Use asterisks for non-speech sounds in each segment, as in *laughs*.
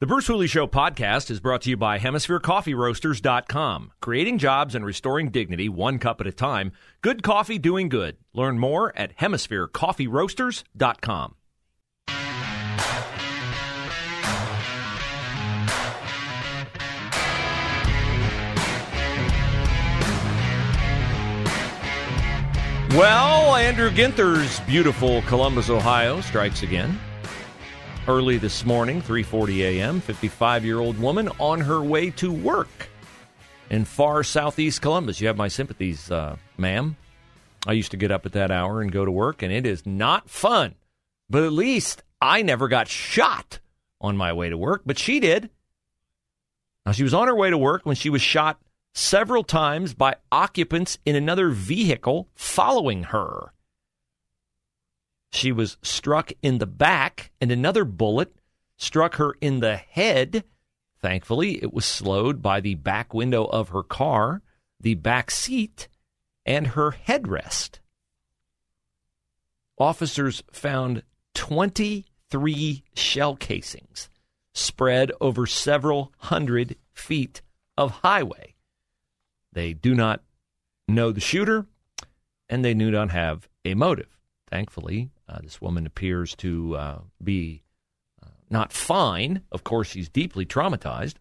The Bruce Hooley Show podcast is brought to you by HemisphereCoffeeRoasters.com. Creating jobs and restoring dignity one cup at a time. Good coffee doing good. Learn more at HemisphereCoffeeRoasters.com. Well, Andrew Ginther's beautiful Columbus, Ohio strikes again. Early this morning, 3:40 a.m., 55-year-old woman on her way to work in far southeast Columbus. You have my sympathies, uh, ma'am. I used to get up at that hour and go to work, and it is not fun. But at least I never got shot on my way to work, but she did. Now, she was on her way to work when she was shot several times by occupants in another vehicle following her. She was struck in the back, and another bullet struck her in the head. Thankfully, it was slowed by the back window of her car, the back seat, and her headrest. Officers found 23 shell casings spread over several hundred feet of highway. They do not know the shooter, and they do not have a motive. Thankfully, uh, this woman appears to uh, be uh, not fine. Of course, she's deeply traumatized,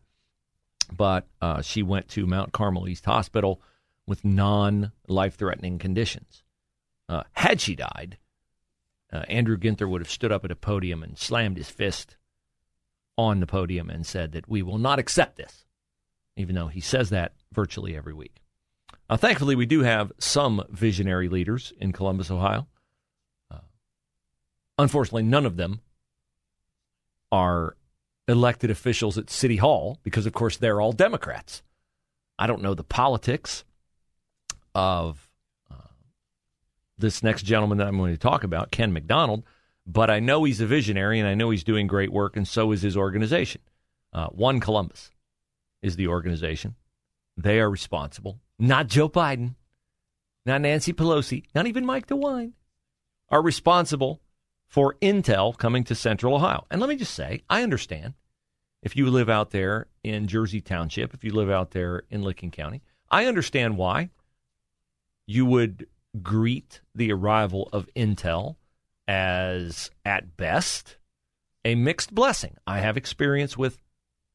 but uh, she went to Mount Carmel East Hospital with non life threatening conditions. Uh, had she died, Andrew Ginther would have stood up at a podium and slammed his fist on the podium and said that we will not accept this even though he says that virtually every week. Uh, thankfully, we do have some visionary leaders in Columbus, Ohio. Unfortunately, none of them are elected officials at City Hall because, of course, they're all Democrats. I don't know the politics of uh, this next gentleman that I'm going to talk about, Ken McDonald, but I know he's a visionary and I know he's doing great work, and so is his organization, uh, One Columbus is the organization. They are responsible. Not Joe Biden, not Nancy Pelosi, not even Mike DeWine, are responsible for intel coming to Central Ohio. And let me just say, I understand if you live out there in Jersey Township, if you live out there in Licking County, I understand why you would greet the arrival of intel as, at best, a mixed blessing. I have experience with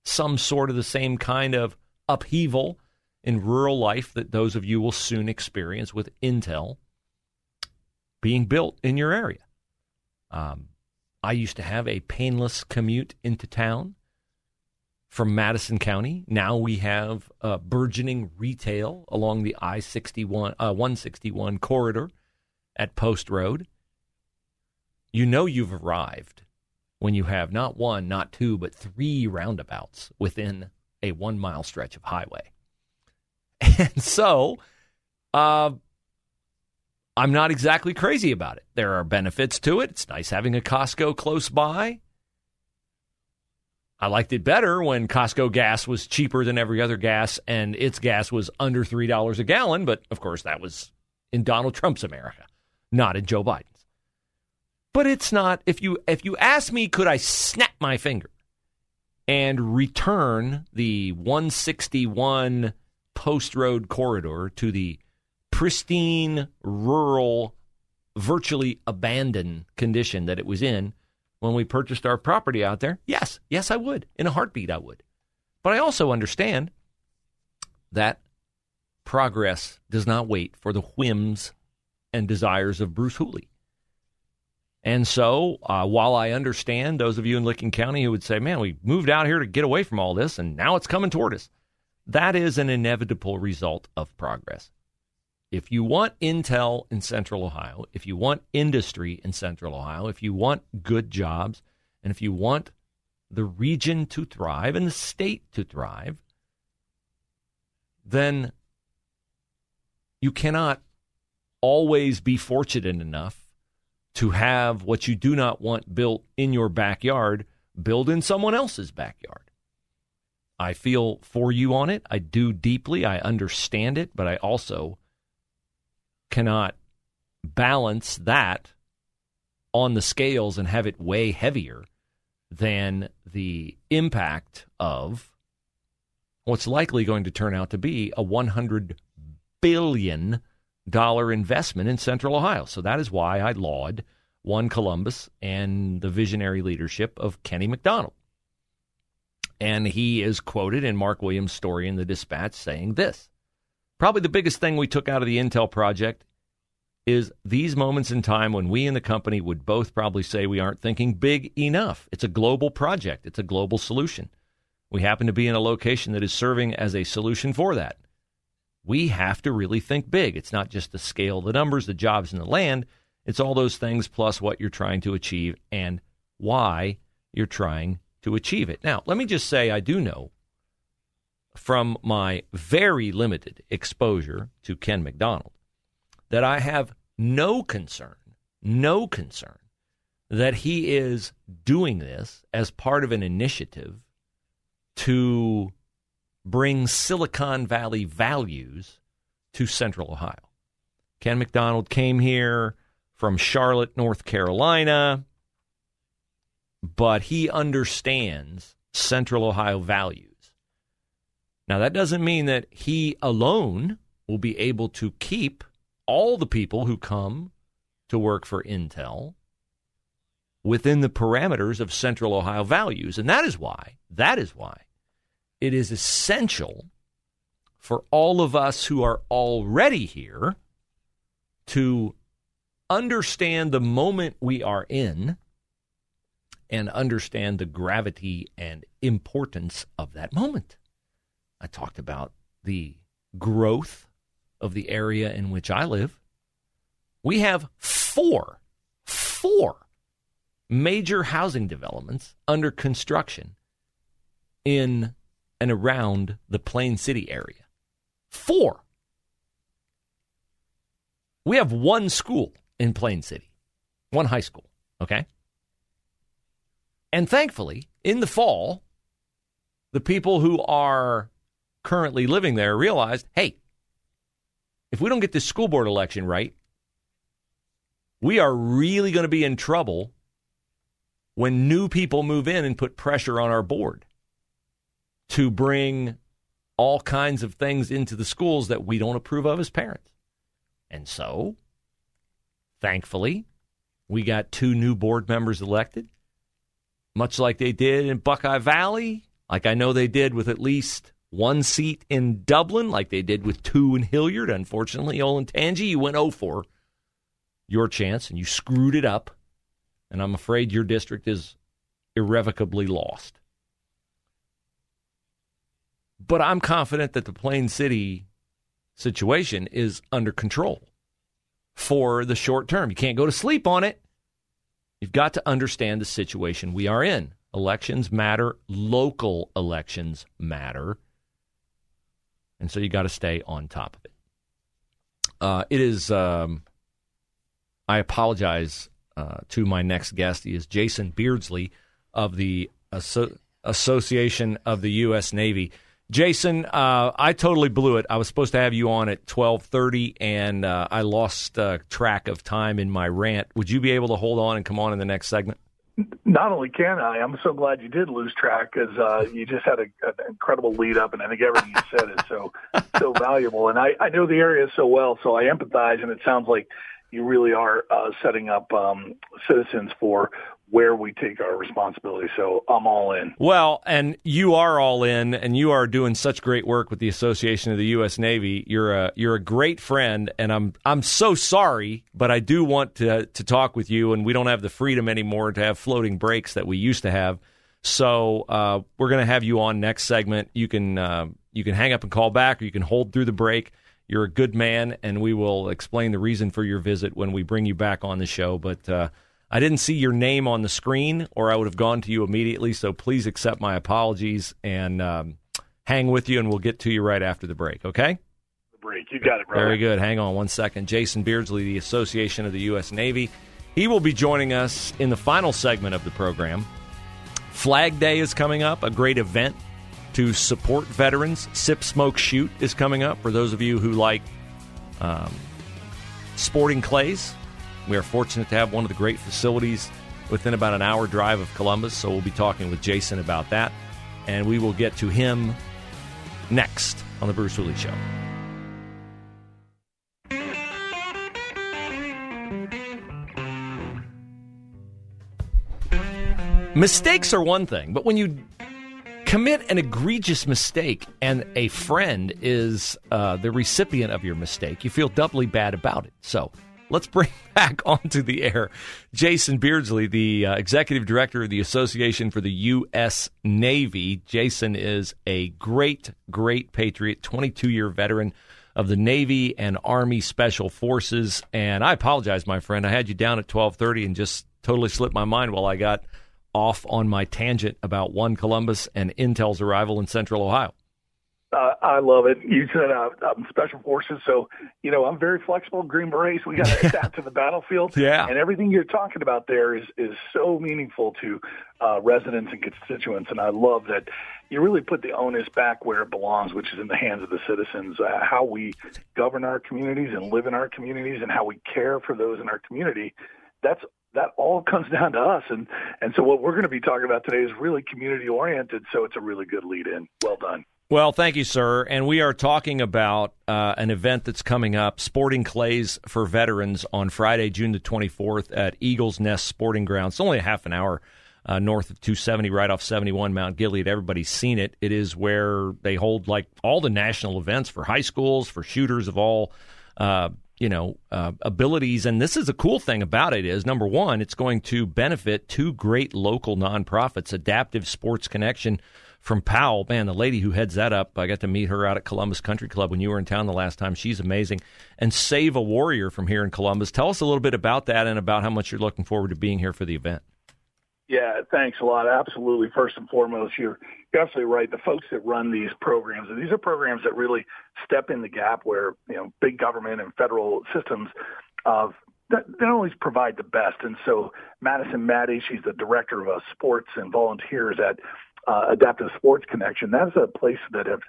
some sort of the same kind of upheaval in rural life that those of you will soon experience with Intel being built in your area. Um, I used to have a painless commute into town from Madison County. Now we have uh, burgeoning retail along the I 61, uh, 161 corridor at Post Road. You know you've arrived when you have not one, not two, but three roundabouts within a one mile stretch of highway. *laughs* And so, uh, I'm not exactly crazy about it. There are benefits to it. It's nice having a Costco close by. I liked it better when Costco gas was cheaper than every other gas and its gas was under $3 a gallon. But of course, that was in Donald Trump's America, not in Joe Biden's. But it's not if you if you ask me could I snap my finger and return the 161 post road corridor to the pristine rural virtually abandoned condition that it was in when we purchased our property out there? Yes, yes I would. In a heartbeat I would. But I also understand that progress does not wait for the whims and desires of Bruce Hooley. And so, uh, while I understand those of you in Licking County who would say, man, we moved out here to get away from all this and now it's coming toward us, that is an inevitable result of progress. If you want intel in Central Ohio, if you want industry in Central Ohio, if you want good jobs, and if you want the region to thrive and the state to thrive, then you cannot always be fortunate enough to have what you do not want built in your backyard build in someone else's backyard. I feel for you on it. I do deeply. I understand it, but I also cannot balance that on the scales and have it weigh heavier than the impact of what's likely going to turn out to be a 100 billion dollar investment in Central Ohio. So that is why I laud one Columbus and the visionary leadership of Kenny McDonald. And he is quoted in Mark Williams' story in the Dispatch saying this Probably the biggest thing we took out of the Intel project is these moments in time when we in the company would both probably say we aren't thinking big enough. It's a global project, it's a global solution. We happen to be in a location that is serving as a solution for that. We have to really think big. It's not just the scale, the numbers, the jobs, and the land. It's all those things plus what you're trying to achieve and why you're trying to achieve it. Now, let me just say I do know from my very limited exposure to Ken McDonald that I have no concern, no concern that he is doing this as part of an initiative to bring Silicon Valley values to Central Ohio. Ken McDonald came here from Charlotte, North Carolina, but he understands Central Ohio values. Now, that doesn't mean that he alone will be able to keep all the people who come to work for Intel within the parameters of Central Ohio values. And that is why, that is why it is essential for all of us who are already here to understand the moment we are in and understand the gravity and importance of that moment. I talked about the growth of the area in which I live. We have four, four major housing developments under construction in and around the Plain City area. Four. We have one school in Plain City, one high school, okay? And thankfully, in the fall, the people who are currently living there realized hey, if we don't get this school board election right, we are really going to be in trouble when new people move in and put pressure on our board to bring all kinds of things into the schools that we don't approve of as parents. And so, thankfully, we got two new board members elected, much like they did in Buckeye Valley, like I know they did with at least one seat in Dublin, like they did with two in Hilliard. Unfortunately, Olin Olentangy, you went 0 for your chance and you screwed it up. And I'm afraid your district is irrevocably lost. But I'm confident that the Plain City situation is under control for the short term. You can't go to sleep on it. You've got to understand the situation we are in. Elections matter, local elections matter. And so you got to stay on top of it. Uh, it is, um, I apologize uh, to my next guest. He is Jason Beardsley of the Asso- Association of the U.S. Navy. Jason, uh, I totally blew it. I was supposed to have you on at twelve thirty, and uh, I lost uh, track of time in my rant. Would you be able to hold on and come on in the next segment? Not only can I, I'm so glad you did lose track because uh, *laughs* you just had a, an incredible lead up, and I think everything you said is so *laughs* so valuable. And I, I know the area so well, so I empathize, and it sounds like you really are uh, setting up um, citizens for where we take our responsibility. So I'm all in. Well, and you are all in, and you are doing such great work with the Association of the U.S. Navy. You're a you're a great friend, and I'm I'm so sorry, but I do want to to talk with you. And we don't have the freedom anymore to have floating breaks that we used to have. So uh, we're going to have you on next segment. You can uh, you can hang up and call back, or you can hold through the break. You're a good man, and we will explain the reason for your visit when we bring you back on the show. But uh, I didn't see your name on the screen, or I would have gone to you immediately. So please accept my apologies and um, hang with you, and we'll get to you right after the break. Okay? The Break. You got it, brother. Very good. Hang on one second. Jason Beardsley, the Association of the U.S. Navy. He will be joining us in the final segment of the program. Flag Day is coming up, a great event to support veterans. Sip, Smoke, Shoot is coming up for those of you who like um, sporting clays. We are fortunate to have one of the great facilities within about an hour drive of Columbus, so we'll be talking with Jason about that, and we will get to him next on the Bruce Hooley Show. Mistakes are one thing, but when you commit an egregious mistake and a friend is uh, the recipient of your mistake, you feel doubly bad about it. So let's bring *laughs* back onto the air Jason Beardsley, the uh, executive director of the Association for the U.S. Navy. Jason is a great, great patriot, 22 year veteran of the Navy and Army Special Forces. And I apologize, my friend. I had you down at 1230 and just totally slipped my mind while I got off on my tangent about one Columbus and Intel's arrival in Central Ohio. Uh, I love it. You said uh, I'm special forces, so you know I'm very flexible. Green Berets, we got to adapt to the battlefield. Yeah, and everything you're talking about there is is so meaningful to uh, residents and constituents, and I love that you really put the onus back where it belongs, which is in the hands of the citizens. Uh, how we govern our communities and live in our communities, and how we care for those in our community. That's that all comes *laughs* down to us. And, and so what we're going to be talking about today is really community oriented. So it's a really good lead in. Well done. Well, thank you, sir. And we are talking about uh, an event that's coming up, Sporting Clays for Veterans, on Friday, June the 24th at Eagles Nest Sporting Grounds. It's only a half an hour uh, north of 270, right off 71 Mount Gilead. Everybody's seen it. It is where they hold like all the national events for high schools, for shooters of all uh, you know uh, abilities and this is a cool thing about it is number one it's going to benefit two great local nonprofits adaptive sports connection from powell man the lady who heads that up i got to meet her out at columbus country club when you were in town the last time she's amazing and save a warrior from here in columbus tell us a little bit about that and about how much you're looking forward to being here for the event yeah, thanks a lot. Absolutely. First and foremost, you're, absolutely right. The folks that run these programs, and these are programs that really step in the gap where, you know, big government and federal systems of that they don't always provide the best. And so Madison Maddie, she's the director of uh, sports and volunteers at uh, Adaptive Sports Connection. That's a place that have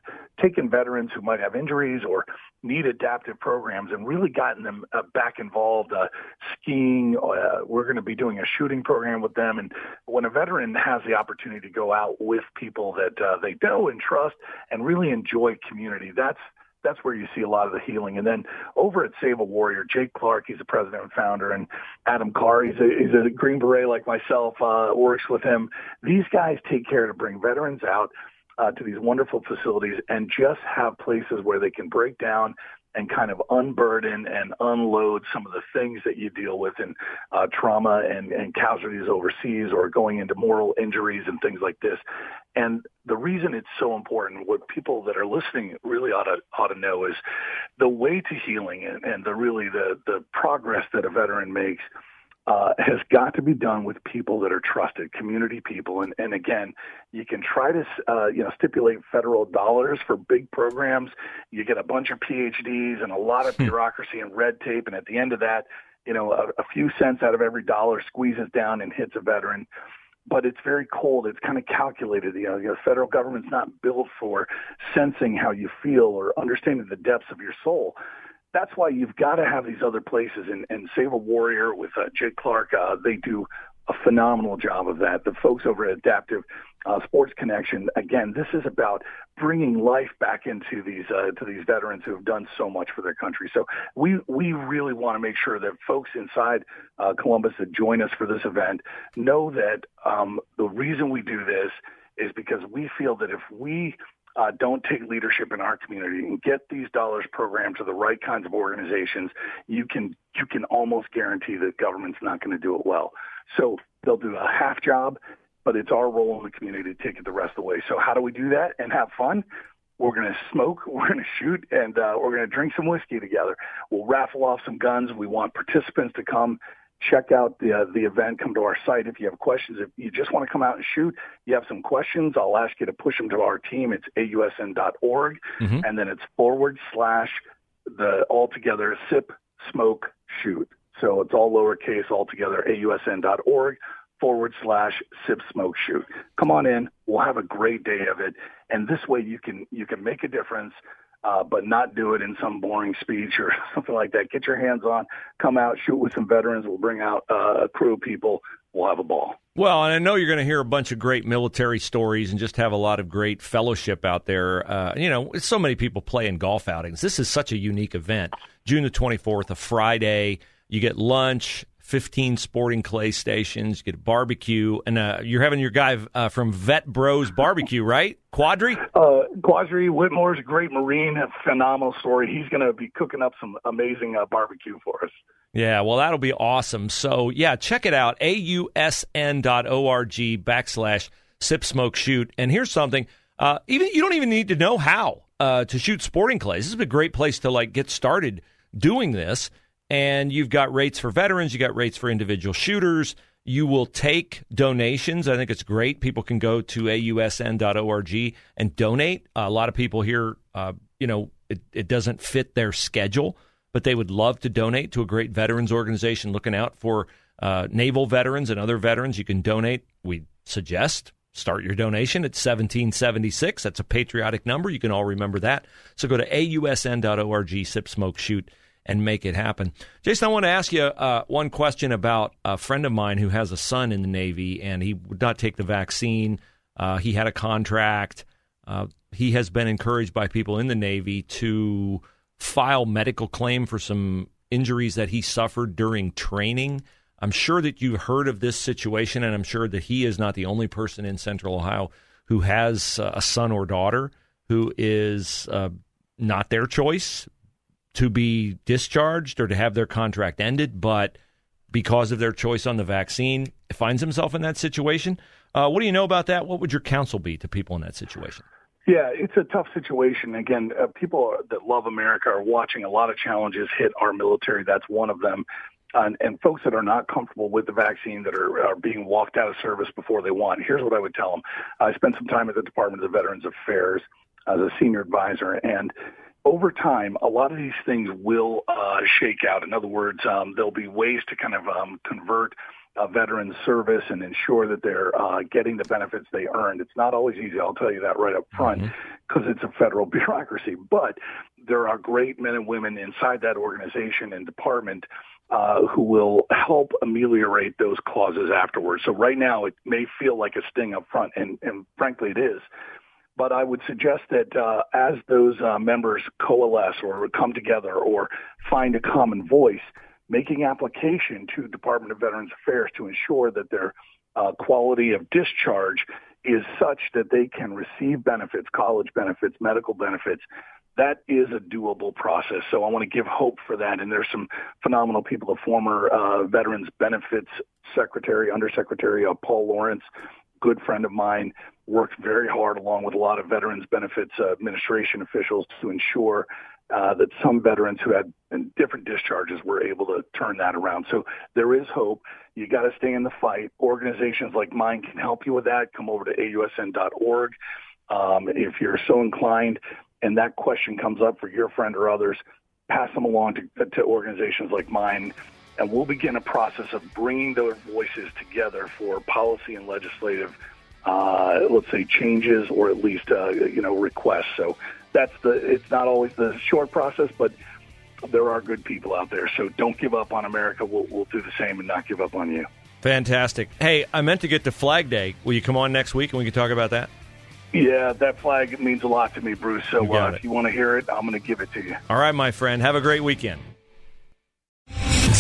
taken veterans who might have injuries or need adaptive programs and really gotten them uh, back involved. Uh, skiing, uh, we're going to be doing a shooting program with them. And when a veteran has the opportunity to go out with people that uh, they know and trust and really enjoy community, that's that's where you see a lot of the healing. And then over at Save a Warrior, Jake Clark, he's the president and founder, and Adam Carr, he's a, he's a Green Beret like myself, uh, works with him. These guys take care to bring veterans out uh, to these wonderful facilities and just have places where they can break down and kind of unburden and unload some of the things that you deal with in uh, trauma and, and casualties overseas or going into moral injuries and things like this. And the reason it's so important, what people that are listening really ought to ought to know is the way to healing and, and the really the the progress that a veteran makes uh, has got to be done with people that are trusted, community people. And, and again, you can try to uh, you know stipulate federal dollars for big programs. You get a bunch of PhDs and a lot of hmm. bureaucracy and red tape, and at the end of that, you know, a, a few cents out of every dollar squeezes down and hits a veteran. But it's very cold. It's kind of calculated. You know, the federal government's not built for sensing how you feel or understanding the depths of your soul that's why you've got to have these other places. And, and Save a Warrior with uh, Jake Clark, uh, they do a phenomenal job of that. The folks over at Adaptive uh, Sports Connection, again, this is about bringing life back into these uh, to these veterans who have done so much for their country. So we we really want to make sure that folks inside uh, Columbus that join us for this event know that um, the reason we do this is because we feel that if we uh, don't take leadership in our community and get these dollars programmed to the right kinds of organizations, you can you can almost guarantee that government's not going to do it well. So they'll do a half job, but it's our role in the community to take it the rest of the way. So how do we do that and have fun? We're going to smoke, *laughs* we're going to shoot, and uh, we're going to drink some whiskey together. We'll raffle off some guns. We want participants to come check out the uh, the event. Come to our site if you have questions. If you just want to come out and shoot, you have some questions. I'll ask you to push them to our team. It's ausn.org, mm-hmm. and then it's forward slash the all together sip smoke shoot. So it's all lowercase altogether. ausn.org forward slash sip smoke shoot. Come on in. We'll have a great day of it, and this way you can you can make a difference uh, but not do it in some boring speech or *laughs* something like that. Get your hands on, come out, shoot with some veterans. We'll bring out uh, a crew of people. We'll have a ball. Well, and I know you're going to hear a bunch of great military stories and just have a lot of great fellowship out there. Uh, you know, so many people play in golf outings. This is such a unique event. June the 24th, a Friday. You get lunch, 15 sporting clay stations, you get a barbecue, and uh, you're having your guy uh, from Vet Bros Barbecue, right? Quadri? Uh, Quadri Whitmore's a great Marine, a phenomenal story. He's going to be cooking up some amazing uh, barbecue for us. Yeah, well, that'll be awesome. So, yeah, check it out, ausn.org backslash sip, smoke, shoot. And here's something, uh, even you don't even need to know how uh, to shoot sporting clays. This is a great place to, like, get started doing this and you've got rates for veterans, you got rates for individual shooters. You will take donations. I think it's great. People can go to ausn.org and donate. a lot of people here, uh, you know, it, it doesn't fit their schedule, but they would love to donate to a great veterans organization looking out for uh, naval veterans and other veterans. You can donate. We suggest start your donation at 1776. That's a patriotic number. You can all remember that. So go to ausn.org, sip, smoke, shoot and make it happen. Jason, I want to ask you uh, one question about a friend of mine who has a son in the Navy, and he would not take the vaccine. Uh, he had a contract. Uh, he has been encouraged by people in the Navy to file medical claim for some injuries that he suffered during training. I'm sure that you've heard of this situation, and I'm sure that he is not the only person in Central Ohio who has a son or daughter who is uh, not their choice, to be discharged or to have their contract ended, but because of their choice on the vaccine, finds himself in that situation. Uh, what do you know about that? What would your counsel be to people in that situation? Yeah, it's a tough situation. Again, uh, people that love America are watching a lot of challenges hit our military. That's one of them. And, and folks that are not comfortable with the vaccine that are, are being walked out of service before they want. Here's what I would tell them. I spent some time at the Department of Veterans Affairs as a senior advisor, and over time, a lot of these things will uh, shake out. In other words, um, there'll be ways to kind of um, convert a veteran service and ensure that they're uh, getting the benefits they earned. It's not always easy, I'll tell you that right up front, because mm-hmm. it's a federal *laughs* bureaucracy. But there are great men and women inside that organization and department uh, who will help ameliorate those clauses afterwards. So right now, it may feel like a sting up front, and, and frankly, it is. But I would suggest that uh, as those uh, members coalesce or come together or find a common voice, making application to Department of Veterans Affairs to ensure that their uh, quality of discharge is such that they can receive benefits, college benefits, medical benefits. That is a doable process. So I want to give hope for that. And there's some phenomenal people. The former uh, Veterans Benefits Secretary, Undersecretary uh, Paul Lawrence, good friend of mine, worked very hard along with a lot of Veterans Benefits uh, Administration officials to ensure uh, that some veterans who had different discharges were able to turn that around. So there is hope. You got to stay in the fight. Organizations like mine can help you with that. Come over to ausn.org. Um, if you're so inclined and that question comes up for your friend or others, pass them along to, to organizations like mine and we'll begin a process of bringing those voices together for policy and legislative, uh, let's say, changes or at least uh, you know requests. So that's the. It's not always the short process, but there are good people out there. So don't give up on America. We'll, we'll do the same and not give up on you. Fantastic. Hey, I meant to get to Flag Day. Will you come on next week and we can talk about that? Yeah, that flag means a lot to me, Bruce. So uh, if you want to hear it, I'm going to give it to you. All right, my friend. Have a great weekend.